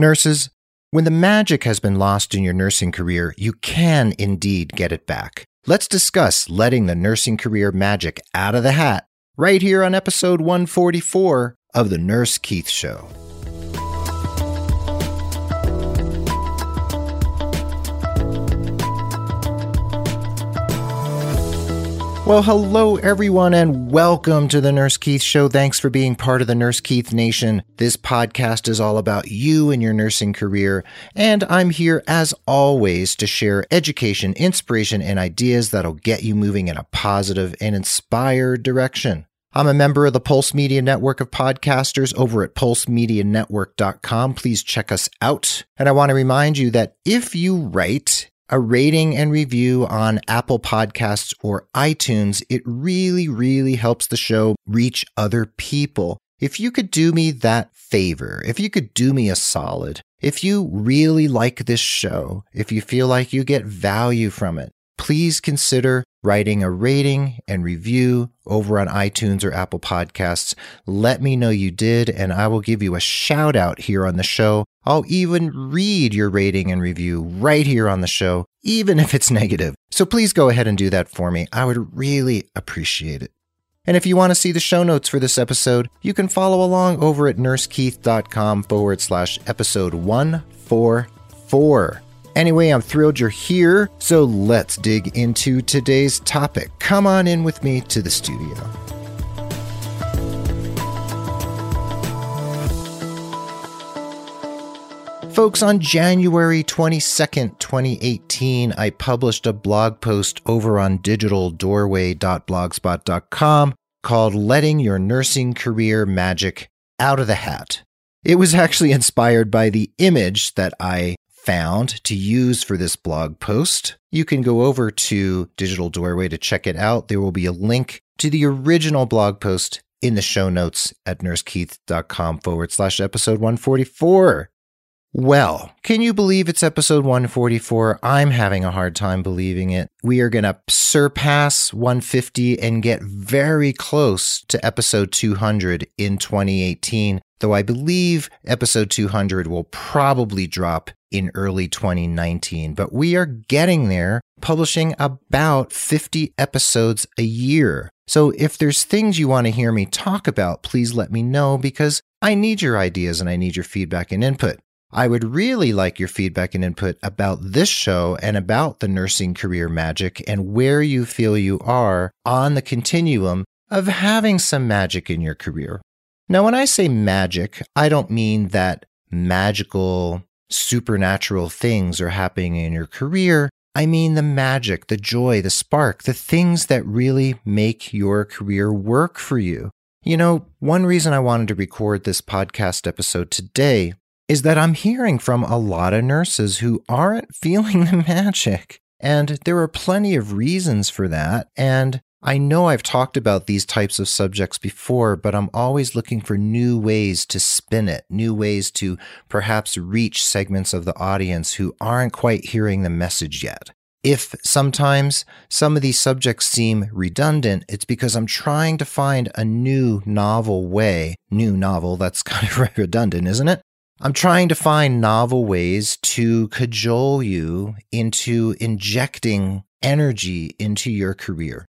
Nurses, when the magic has been lost in your nursing career, you can indeed get it back. Let's discuss letting the nursing career magic out of the hat right here on episode 144 of The Nurse Keith Show. Well, hello everyone and welcome to the Nurse Keith Show. Thanks for being part of the Nurse Keith Nation. This podcast is all about you and your nursing career, and I'm here as always to share education, inspiration, and ideas that'll get you moving in a positive and inspired direction. I'm a member of the Pulse Media Network of podcasters over at pulsemedianetwork.com. Please check us out. And I want to remind you that if you write a rating and review on Apple Podcasts or iTunes, it really, really helps the show reach other people. If you could do me that favor, if you could do me a solid, if you really like this show, if you feel like you get value from it, please consider writing a rating and review over on iTunes or Apple Podcasts. Let me know you did, and I will give you a shout out here on the show. I'll even read your rating and review right here on the show, even if it's negative. So please go ahead and do that for me. I would really appreciate it. And if you want to see the show notes for this episode, you can follow along over at nursekeith.com forward slash episode 144. Anyway, I'm thrilled you're here, so let's dig into today's topic. Come on in with me to the studio. Folks, on January 22nd, 2018, I published a blog post over on digitaldoorway.blogspot.com called Letting Your Nursing Career Magic Out of the Hat. It was actually inspired by the image that I found to use for this blog post. You can go over to Digital Doorway to check it out. There will be a link to the original blog post in the show notes at nursekeith.com forward slash episode 144. Well, can you believe it's episode 144? I'm having a hard time believing it. We are going to surpass 150 and get very close to episode 200 in 2018, though I believe episode 200 will probably drop in early 2019. But we are getting there, publishing about 50 episodes a year. So if there's things you want to hear me talk about, please let me know because I need your ideas and I need your feedback and input. I would really like your feedback and input about this show and about the nursing career magic and where you feel you are on the continuum of having some magic in your career. Now, when I say magic, I don't mean that magical, supernatural things are happening in your career. I mean the magic, the joy, the spark, the things that really make your career work for you. You know, one reason I wanted to record this podcast episode today is that I'm hearing from a lot of nurses who aren't feeling the magic. And there are plenty of reasons for that. And I know I've talked about these types of subjects before, but I'm always looking for new ways to spin it, new ways to perhaps reach segments of the audience who aren't quite hearing the message yet. If sometimes some of these subjects seem redundant, it's because I'm trying to find a new novel way. New novel, that's kind of redundant, isn't it? I'm trying to find novel ways to cajole you into injecting energy into your career.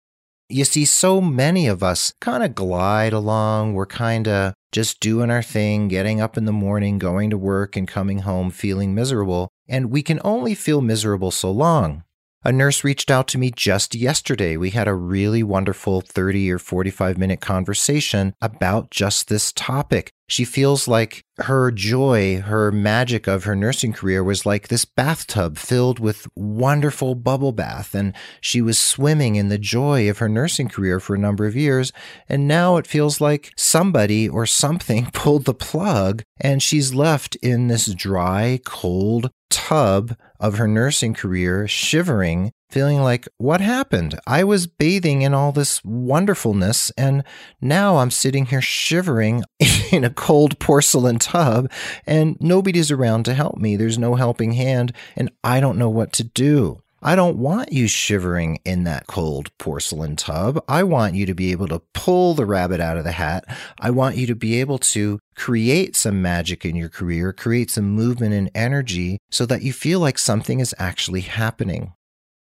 You see, so many of us kind of glide along. We're kind of just doing our thing, getting up in the morning, going to work, and coming home feeling miserable. And we can only feel miserable so long. A nurse reached out to me just yesterday. We had a really wonderful 30 or 45 minute conversation about just this topic. She feels like her joy, her magic of her nursing career was like this bathtub filled with wonderful bubble bath. And she was swimming in the joy of her nursing career for a number of years. And now it feels like somebody or something pulled the plug and she's left in this dry, cold tub of her nursing career, shivering feeling like, what happened? I was bathing in all this wonderfulness, and now I'm sitting here shivering in a cold porcelain tub, and nobody's around to help me. There's no helping hand, and I don't know what to do. I don't want you shivering in that cold porcelain tub. I want you to be able to pull the rabbit out of the hat. I want you to be able to create some magic in your career, create some movement and energy so that you feel like something is actually happening.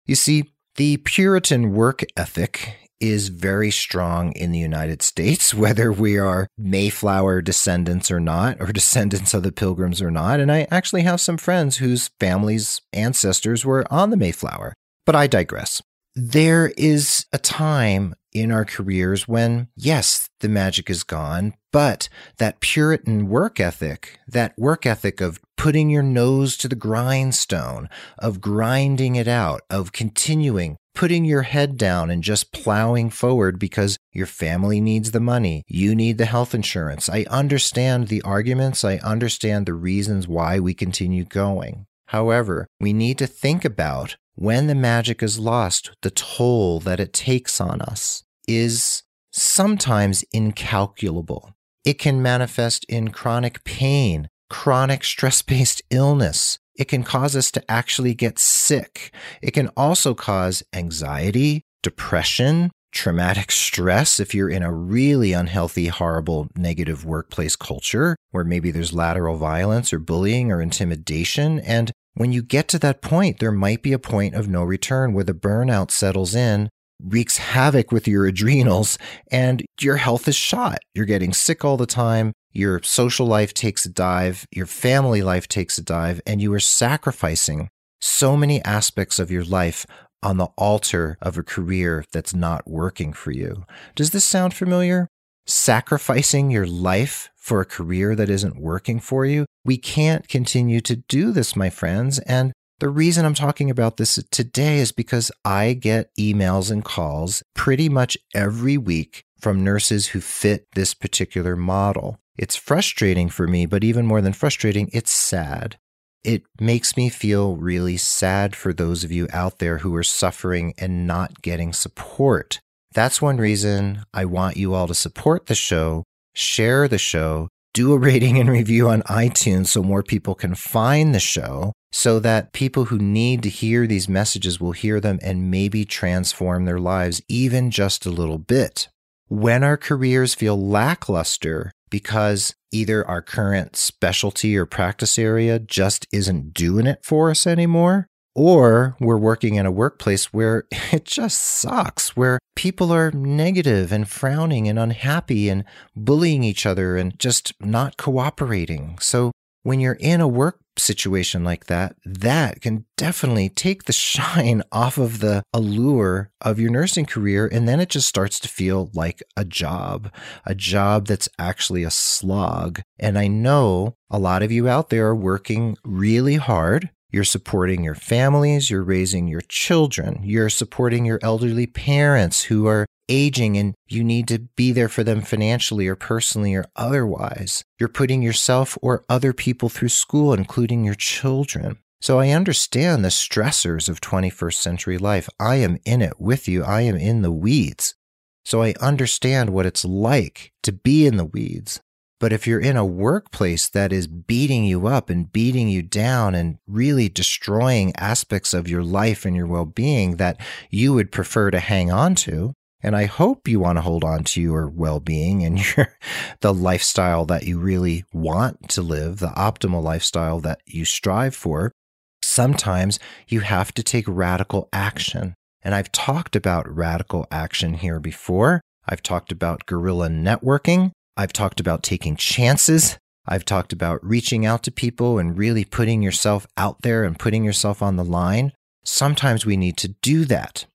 You see, the Puritan work ethic is very strong in the United States, whether we are Mayflower descendants or not, or descendants of the Pilgrims or not. And I actually have some friends whose families' ancestors were on the Mayflower. But I digress. There is a time in our careers when, yes, the magic is gone, but that Puritan work ethic, that work ethic of putting your nose to the grindstone, of grinding it out, of continuing, putting your head down and just plowing forward because your family needs the money. You need the health insurance. I understand the arguments. I understand the reasons why we continue going. However, we need to think about when the magic is lost, the toll that it takes on us is sometimes incalculable. It can manifest in chronic pain, chronic stress based illness, it can cause us to actually get sick. It can also cause anxiety, depression, traumatic stress if you're in a really unhealthy, horrible, negative workplace culture where maybe there's lateral violence or bullying or intimidation. And when you get to that point, there might be a point of no return where the burnout settles in, wreaks havoc with your adrenals, and your health is shot. You're getting sick all the time your social life takes a dive, your family life takes a dive, and you are sacrificing so many aspects of your life on the altar of a career that's not working for you. Does this sound familiar? Sacrificing your life for a career that isn't working for you? We can't continue to do this, my friends. And the reason I'm talking about this today is because I get emails and calls pretty much every week from nurses who fit this particular model. It's frustrating for me, but even more than frustrating, it's sad. It makes me feel really sad for those of you out there who are suffering and not getting support. That's one reason I want you all to support the show, share the show, do a rating and review on iTunes so more people can find the show, so that people who need to hear these messages will hear them and maybe transform their lives even just a little bit. When our careers feel lackluster, because either our current specialty or practice area just isn't doing it for us anymore, or we're working in a workplace where it just sucks, where people are negative and frowning and unhappy and bullying each other and just not cooperating. So when you're in a work situation like that, that can definitely take the shine off of the allure of your nursing career. And then it just starts to feel like a job, a job that's actually a slog. And I know a lot of you out there are working really hard. You're supporting your families, you're raising your children, you're supporting your elderly parents who are aging and you need to be there for them financially or personally or otherwise. You're putting yourself or other people through school, including your children. So I understand the stressors of 21st century life. I am in it with you. I am in the weeds. So I understand what it's like to be in the weeds. But if you're in a workplace that is beating you up and beating you down and really destroying aspects of your life and your well being that you would prefer to hang on to, and I hope you want to hold on to your well-being and your the lifestyle that you really want to live, the optimal lifestyle that you strive for. Sometimes you have to take radical action. And I've talked about radical action here before. I've talked about guerrilla networking. I've talked about taking chances. I've talked about reaching out to people and really putting yourself out there and putting yourself on the line. Sometimes we need to do that.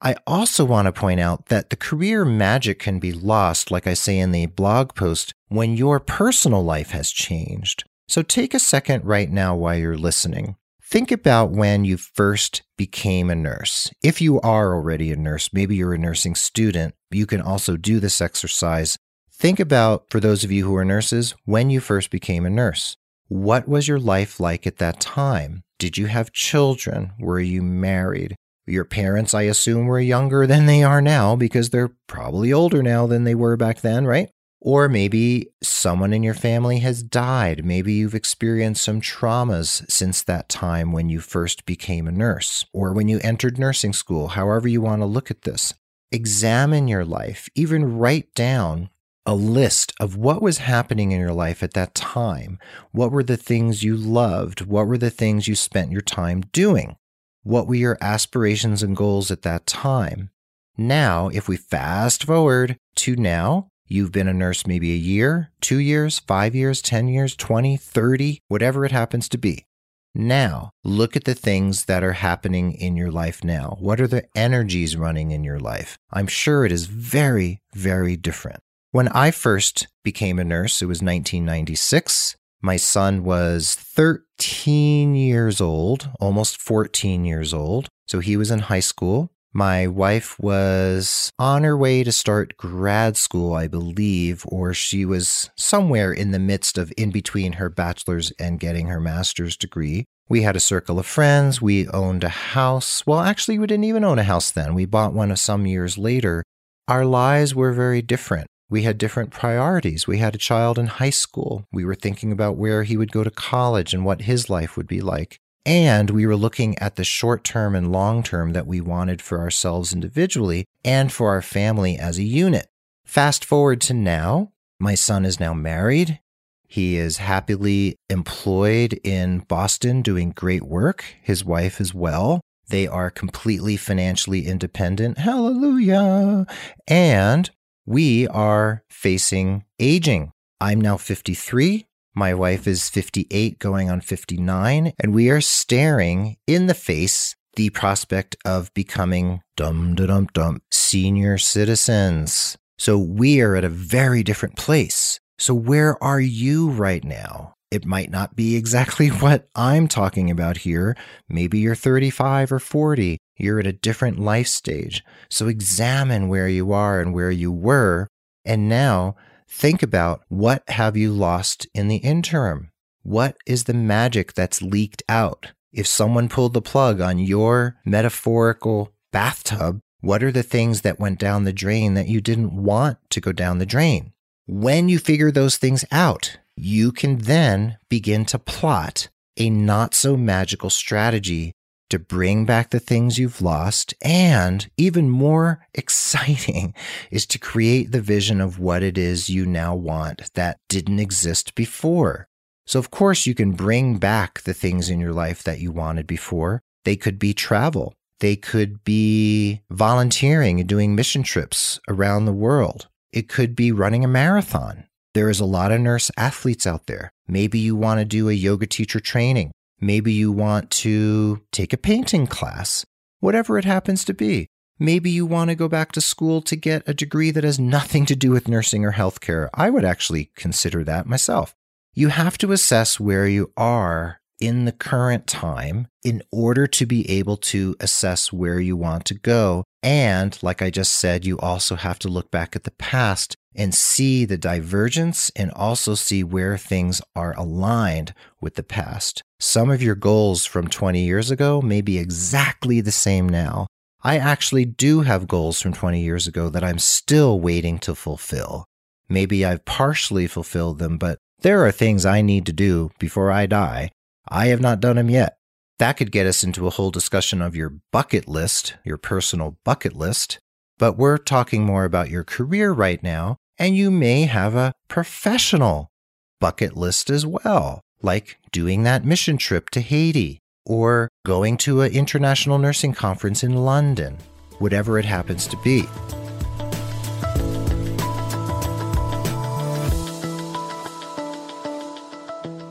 I also want to point out that the career magic can be lost, like I say in the blog post, when your personal life has changed. So take a second right now while you're listening. Think about when you first became a nurse. If you are already a nurse, maybe you're a nursing student, you can also do this exercise. Think about, for those of you who are nurses, when you first became a nurse. What was your life like at that time? Did you have children? Were you married? Your parents, I assume, were younger than they are now because they're probably older now than they were back then, right? Or maybe someone in your family has died. Maybe you've experienced some traumas since that time when you first became a nurse or when you entered nursing school, however you want to look at this. Examine your life, even write down a list of what was happening in your life at that time. What were the things you loved? What were the things you spent your time doing? What were your aspirations and goals at that time? Now, if we fast forward to now, you've been a nurse maybe a year, two years, five years, 10 years, 20, 30, whatever it happens to be. Now, look at the things that are happening in your life now. What are the energies running in your life? I'm sure it is very, very different. When I first became a nurse, it was 1996. My son was 13 years old, almost 14 years old. So he was in high school. My wife was on her way to start grad school, I believe, or she was somewhere in the midst of in between her bachelor's and getting her master's degree. We had a circle of friends. We owned a house. Well, actually, we didn't even own a house then. We bought one some years later. Our lives were very different we had different priorities. We had a child in high school. We were thinking about where he would go to college and what his life would be like. And we were looking at the short term and long term that we wanted for ourselves individually and for our family as a unit. Fast forward to now, my son is now married. He is happily employed in Boston doing great work. His wife as well. They are completely financially independent. Hallelujah. And we are facing aging. I'm now 53. My wife is 58, going on 59, and we are staring in the face the prospect of becoming dum dum dum senior citizens. So we are at a very different place. So where are you right now? It might not be exactly what I'm talking about here. Maybe you're 35 or 40. You're at a different life stage. So examine where you are and where you were. And now think about what have you lost in the interim? What is the magic that's leaked out? If someone pulled the plug on your metaphorical bathtub, what are the things that went down the drain that you didn't want to go down the drain? When you figure those things out, you can then begin to plot a not so magical strategy to bring back the things you've lost. And even more exciting is to create the vision of what it is you now want that didn't exist before. So, of course, you can bring back the things in your life that you wanted before. They could be travel. They could be volunteering and doing mission trips around the world. It could be running a marathon. There is a lot of nurse athletes out there. Maybe you want to do a yoga teacher training. Maybe you want to take a painting class, whatever it happens to be. Maybe you want to go back to school to get a degree that has nothing to do with nursing or healthcare. I would actually consider that myself. You have to assess where you are in the current time in order to be able to assess where you want to go. And like I just said, you also have to look back at the past and see the divergence and also see where things are aligned with the past. Some of your goals from 20 years ago may be exactly the same now. I actually do have goals from 20 years ago that I'm still waiting to fulfill. Maybe I've partially fulfilled them, but there are things I need to do before I die I have not done them yet. That could get us into a whole discussion of your bucket list, your personal bucket list. But we're talking more about your career right now, and you may have a professional bucket list as well, like doing that mission trip to Haiti or going to an international nursing conference in London, whatever it happens to be.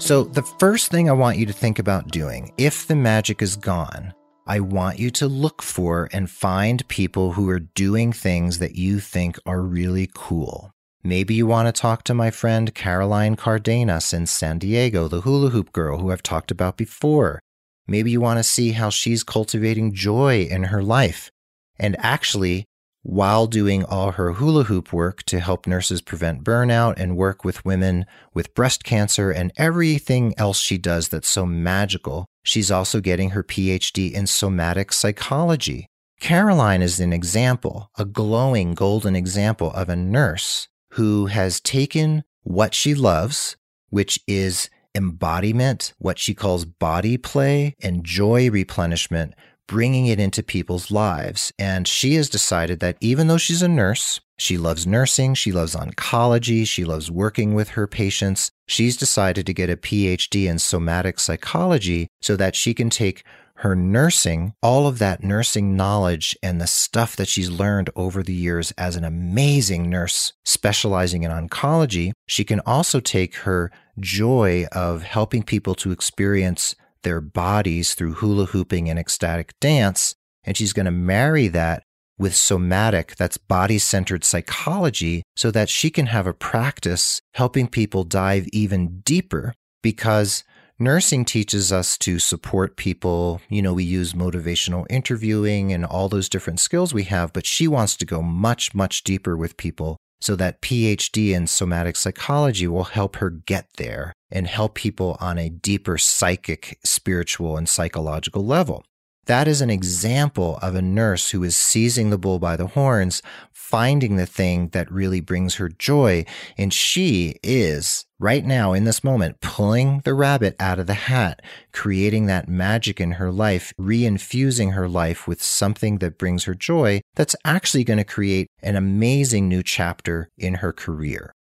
So, the first thing I want you to think about doing, if the magic is gone, I want you to look for and find people who are doing things that you think are really cool. Maybe you want to talk to my friend Caroline Cardenas in San Diego, the hula hoop girl who I've talked about before. Maybe you want to see how she's cultivating joy in her life. And actually, while doing all her hula hoop work to help nurses prevent burnout and work with women with breast cancer and everything else she does that's so magical, she's also getting her PhD in somatic psychology. Caroline is an example, a glowing golden example of a nurse who has taken what she loves, which is embodiment, what she calls body play and joy replenishment, bringing it into people's lives. And she has decided that even though she's a nurse, she loves nursing, she loves oncology, she loves working with her patients. She's decided to get a PhD in somatic psychology so that she can take her nursing, all of that nursing knowledge and the stuff that she's learned over the years as an amazing nurse specializing in oncology, she can also take her joy of helping people to experience their bodies through hula hooping and ecstatic dance. And she's going to marry that with somatic, that's body centered psychology, so that she can have a practice helping people dive even deeper because nursing teaches us to support people. You know, we use motivational interviewing and all those different skills we have, but she wants to go much, much deeper with people so that PhD in somatic psychology will help her get there and help people on a deeper psychic, spiritual, and psychological level. That is an example of a nurse who is seizing the bull by the horns, finding the thing that really brings her joy. And she is right now in this moment pulling the rabbit out of the hat, creating that magic in her life, reinfusing her life with something that brings her joy that's actually going to create an amazing new chapter in her career.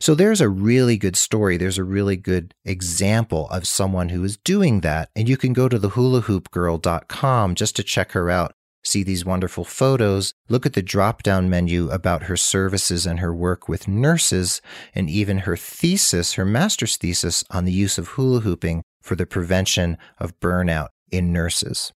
So there's a really good story. There's a really good example of someone who is doing that. And you can go to thehulahoopgirl.com just to check her out, see these wonderful photos, look at the drop down menu about her services and her work with nurses, and even her thesis, her master's thesis on the use of hula hooping for the prevention of burnout in nurses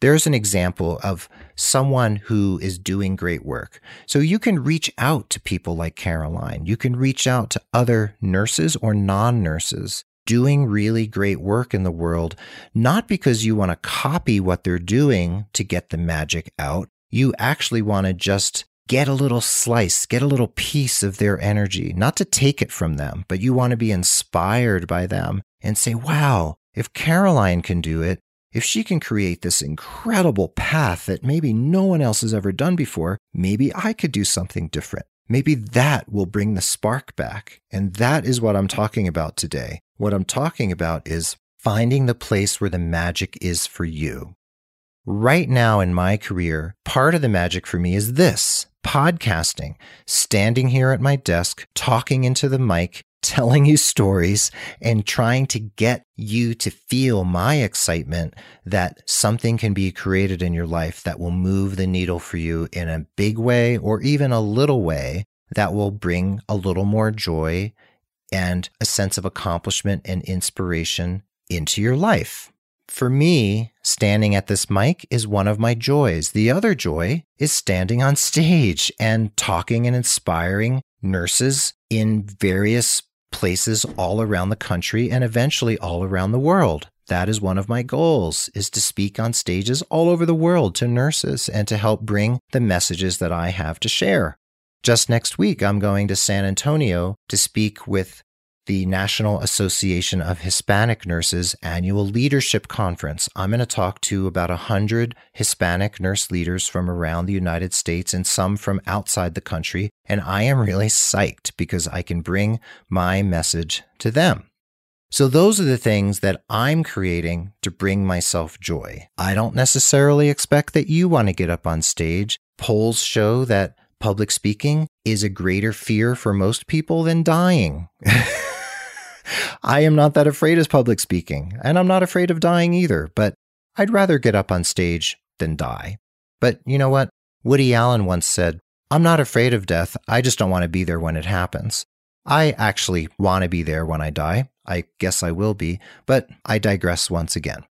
there's an example of someone who is doing great work. So you can reach out to people like Caroline. You can reach out to other nurses or non nurses doing really great work in the world, not because you want to copy what they're doing to get the magic out. You actually want to just get a little slice, get a little piece of their energy, not to take it from them, but you want to be inspired by them and say, wow, if Caroline can do it, if she can create this incredible path that maybe no one else has ever done before, maybe I could do something different. Maybe that will bring the spark back. And that is what I'm talking about today. What I'm talking about is finding the place where the magic is for you. Right now in my career, part of the magic for me is this podcasting, standing here at my desk, talking into the mic, telling you stories and trying to get you to feel my excitement that something can be created in your life that will move the needle for you in a big way or even a little way that will bring a little more joy and a sense of accomplishment and inspiration into your life. For me, standing at this mic is one of my joys. The other joy is standing on stage and talking and inspiring nurses in various places all around the country and eventually all around the world. That is one of my goals is to speak on stages all over the world to nurses and to help bring the messages that I have to share. Just next week, I'm going to San Antonio to speak with the National Association of Hispanic Nurses annual leadership conference. I'm going to talk to about 100 Hispanic nurse leaders from around the United States and some from outside the country. And I am really psyched because I can bring my message to them. So those are the things that I'm creating to bring myself joy. I don't necessarily expect that you want to get up on stage. Polls show that public speaking is a greater fear for most people than dying. I am not that afraid of public speaking, and I'm not afraid of dying either, but I'd rather get up on stage than die. But you know what? Woody Allen once said, I'm not afraid of death, I just don't want to be there when it happens. I actually want to be there when I die. I guess I will be, but I digress once again.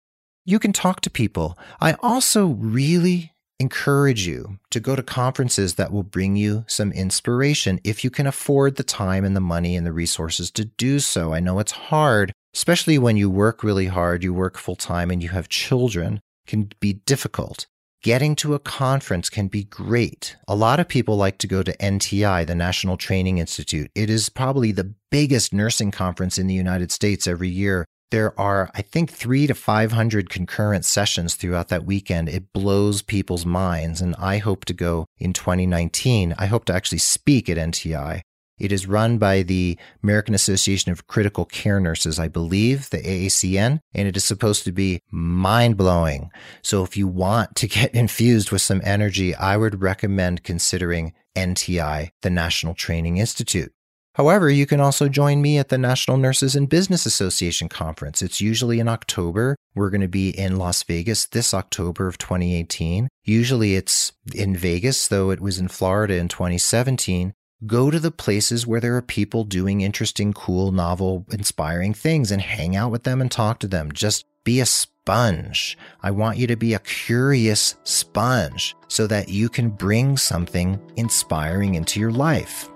You can talk to people. I also really encourage you to go to conferences that will bring you some inspiration if you can afford the time and the money and the resources to do so. I know it's hard, especially when you work really hard, you work full time and you have children can be difficult. Getting to a conference can be great. A lot of people like to go to NTI, the National Training Institute. It is probably the biggest nursing conference in the United States every year there are, I think, three to 500 concurrent sessions throughout that weekend. It blows people's minds. And I hope to go in 2019. I hope to actually speak at NTI. It is run by the American Association of Critical Care Nurses, I believe, the AACN, and it is supposed to be mind blowing. So if you want to get infused with some energy, I would recommend considering NTI, the National Training Institute. However, you can also join me at the National Nurses in Business Association conference. It's usually in October. We're going to be in Las Vegas this October of 2018. Usually it's in Vegas, though it was in Florida in 2017. Go to the places where there are people doing interesting, cool, novel, inspiring things and hang out with them and talk to them. Just be a sponge. I want you to be a curious sponge so that you can bring something inspiring into your life.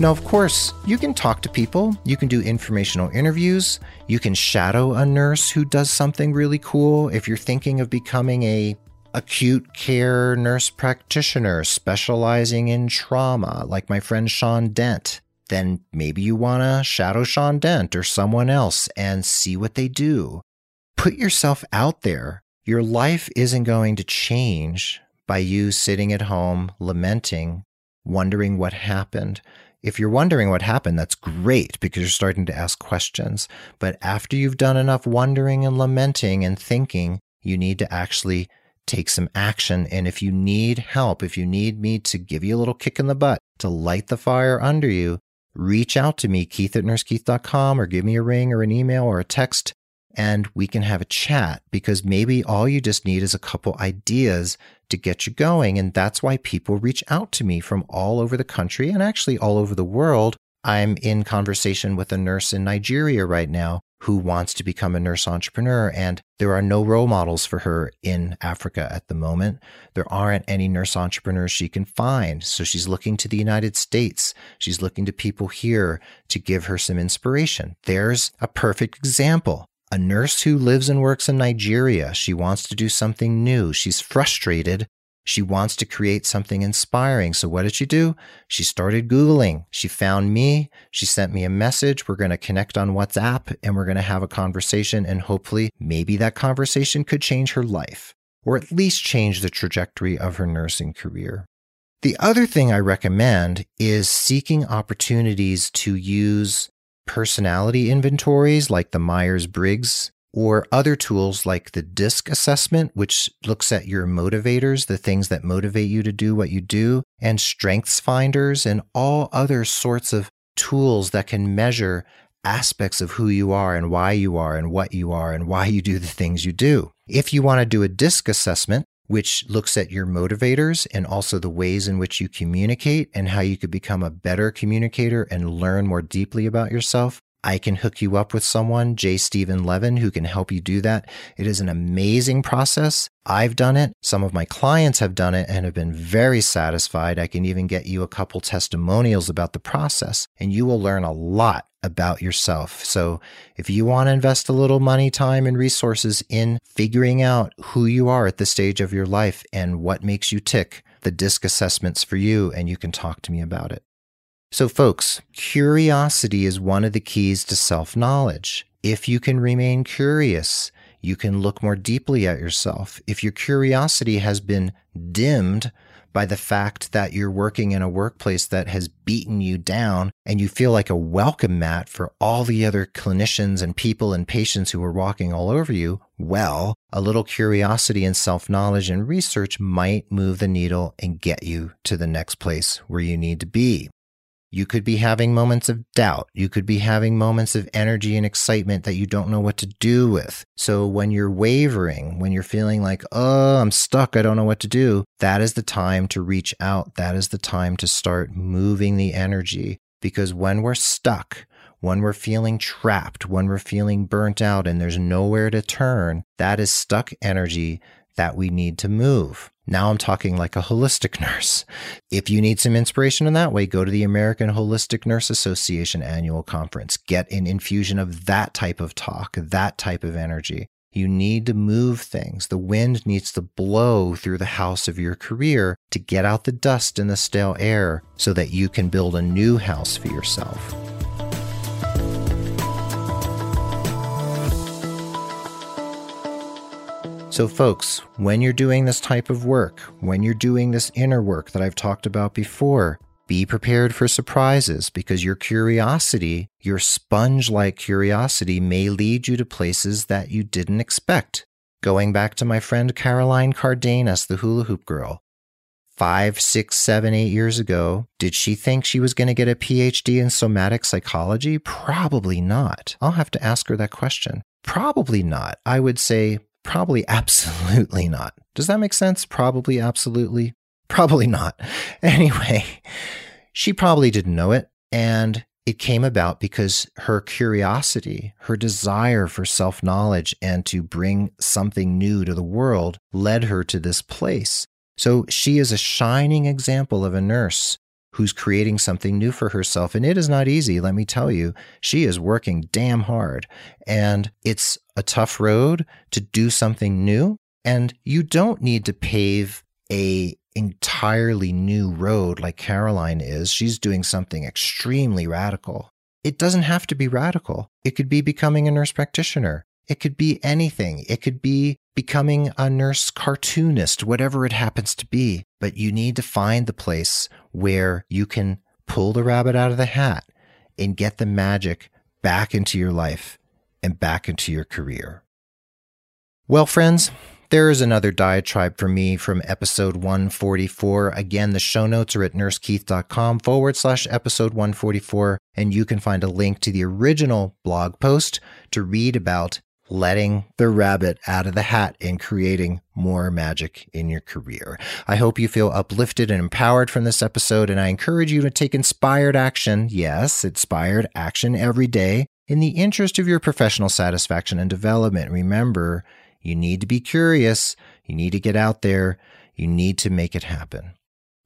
Now, of course, you can talk to people, you can do informational interviews, you can shadow a nurse who does something really cool. If you're thinking of becoming a acute care nurse practitioner specializing in trauma, like my friend Sean Dent, then maybe you want to shadow Sean Dent or someone else and see what they do. Put yourself out there. Your life isn't going to change by you sitting at home lamenting, wondering what happened. If you're wondering what happened, that's great because you're starting to ask questions. But after you've done enough wondering and lamenting and thinking, you need to actually take some action. And if you need help, if you need me to give you a little kick in the butt to light the fire under you, reach out to me, keith at nursekeith.com, or give me a ring or an email or a text, and we can have a chat because maybe all you just need is a couple ideas to get you going. And that's why people reach out to me from all over the country and actually all over the world. I'm in conversation with a nurse in Nigeria right now who wants to become a nurse entrepreneur. And there are no role models for her in Africa at the moment. There aren't any nurse entrepreneurs she can find. So she's looking to the United States. She's looking to people here to give her some inspiration. There's a perfect example a nurse who lives and works in Nigeria. She wants to do something new. She's frustrated. She wants to create something inspiring. So, what did she do? She started Googling. She found me. She sent me a message. We're going to connect on WhatsApp and we're going to have a conversation. And hopefully, maybe that conversation could change her life or at least change the trajectory of her nursing career. The other thing I recommend is seeking opportunities to use personality inventories like the Myers Briggs, or other tools like the DISC assessment, which looks at your motivators, the things that motivate you to do what you do, and strengths finders, and all other sorts of tools that can measure aspects of who you are and why you are and what you are and why you do the things you do. If you want to do a DISC assessment, which looks at your motivators and also the ways in which you communicate and how you could become a better communicator and learn more deeply about yourself. I can hook you up with someone, J. Stephen Levin, who can help you do that. It is an amazing process. I've done it. Some of my clients have done it and have been very satisfied. I can even get you a couple testimonials about the process, and you will learn a lot about yourself. So if you want to invest a little money, time, and resources in figuring out who you are at this stage of your life and what makes you tick, the DISC assessment's for you, and you can talk to me about it. So, folks, curiosity is one of the keys to self knowledge. If you can remain curious, you can look more deeply at yourself. If your curiosity has been dimmed by the fact that you're working in a workplace that has beaten you down and you feel like a welcome mat for all the other clinicians and people and patients who are walking all over you, well, a little curiosity and self knowledge and research might move the needle and get you to the next place where you need to be. You could be having moments of doubt. You could be having moments of energy and excitement that you don't know what to do with. So when you're wavering, when you're feeling like, oh, I'm stuck, I don't know what to do, that is the time to reach out. That is the time to start moving the energy. Because when we're stuck, when we're feeling trapped, when we're feeling burnt out and there's nowhere to turn, that is stuck energy that we need to move. Now I'm talking like a holistic nurse. If you need some inspiration in that way, go to the American Holistic Nurse Association annual conference. Get an infusion of that type of talk, that type of energy. You need to move things. The wind needs to blow through the house of your career to get out the dust and the stale air so that you can build a new house for yourself. So, folks, when you're doing this type of work, when you're doing this inner work that I've talked about before, be prepared for surprises because your curiosity, your sponge like curiosity, may lead you to places that you didn't expect. Going back to my friend Caroline Cardenas, the hula hoop girl. Five, six, seven, eight years ago, did she think she was going to get a PhD in somatic psychology? Probably not. I'll have to ask her that question. Probably not. I would say probably absolutely not. Does that make sense? Probably absolutely. Probably not. Anyway, she probably didn't know it. And it came about because her curiosity, her desire for self knowledge and to bring something new to the world led her to this place. So she is a shining example of a nurse who's creating something new for herself. And it is not easy, let me tell you. She is working damn hard. And it's a tough road to do something new. And you don't need to pave a entirely new road like Caroline is. She's doing something extremely radical. It doesn't have to be radical. It could be becoming a nurse practitioner. It could be anything. It could be becoming a nurse cartoonist, whatever it happens to be. But you need to find the place where you can pull the rabbit out of the hat and get the magic back into your life and back into your career. Well, friends, there is another diatribe for me from episode 144. Again, the show notes are at nursekeith.com forward slash episode 144, and you can find a link to the original blog post to read about letting the rabbit out of the hat and creating more magic in your career. I hope you feel uplifted and empowered from this episode, and I encourage you to take inspired action. Yes, inspired action every day in the interest of your professional satisfaction and development. Remember, you need to be curious. You need to get out there. You need to make it happen.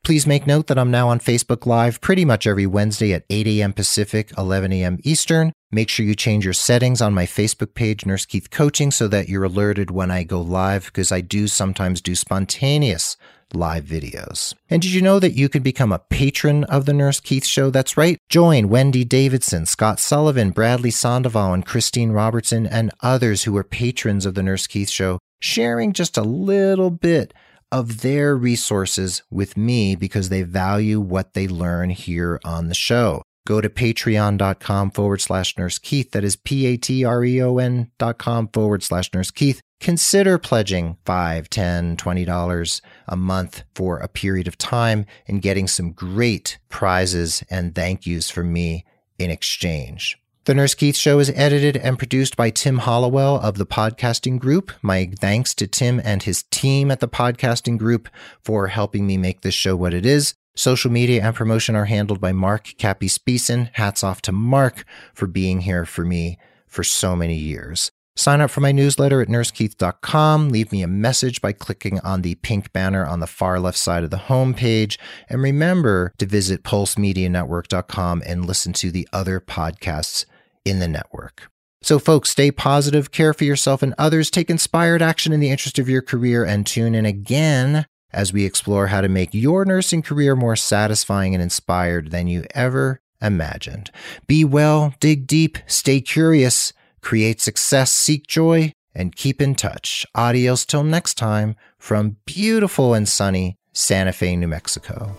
Please make note that I'm now on Facebook Live pretty much every Wednesday at 8 a.m. Pacific, 11 a.m. Eastern. Make sure you change your settings on my Facebook page, Nurse Keith Coaching, so that you're alerted when I go live because I do sometimes do spontaneous live videos. And did you know that you can become a patron of the Nurse Keith Show? That's right. Join Wendy Davidson, Scott Sullivan, Bradley Sandoval, and Christine Robertson, and others who are patrons of the Nurse Keith Show, sharing just a little bit of their resources with me because they value what they learn here on the show. Go to patreon.com forward slash nurse Keith. That is P A T R E O N dot com forward slash nurse Keith consider pledging $5, $10, $20 a month for a period of time and getting some great prizes and thank yous from me in exchange. The Nurse Keith Show is edited and produced by Tim Hollowell of the Podcasting Group. My thanks to Tim and his team at the Podcasting Group for helping me make this show what it is. Social media and promotion are handled by Mark Cappy Speeson. Hats off to Mark for being here for me for so many years. Sign up for my newsletter at nursekeith.com. Leave me a message by clicking on the pink banner on the far left side of the homepage. And remember to visit pulsemedianetwork.com and listen to the other podcasts in the network. So, folks, stay positive, care for yourself and others, take inspired action in the interest of your career, and tune in again as we explore how to make your nursing career more satisfying and inspired than you ever imagined. Be well, dig deep, stay curious create success, seek joy, and keep in touch. Adios till next time from beautiful and sunny Santa Fe, New Mexico.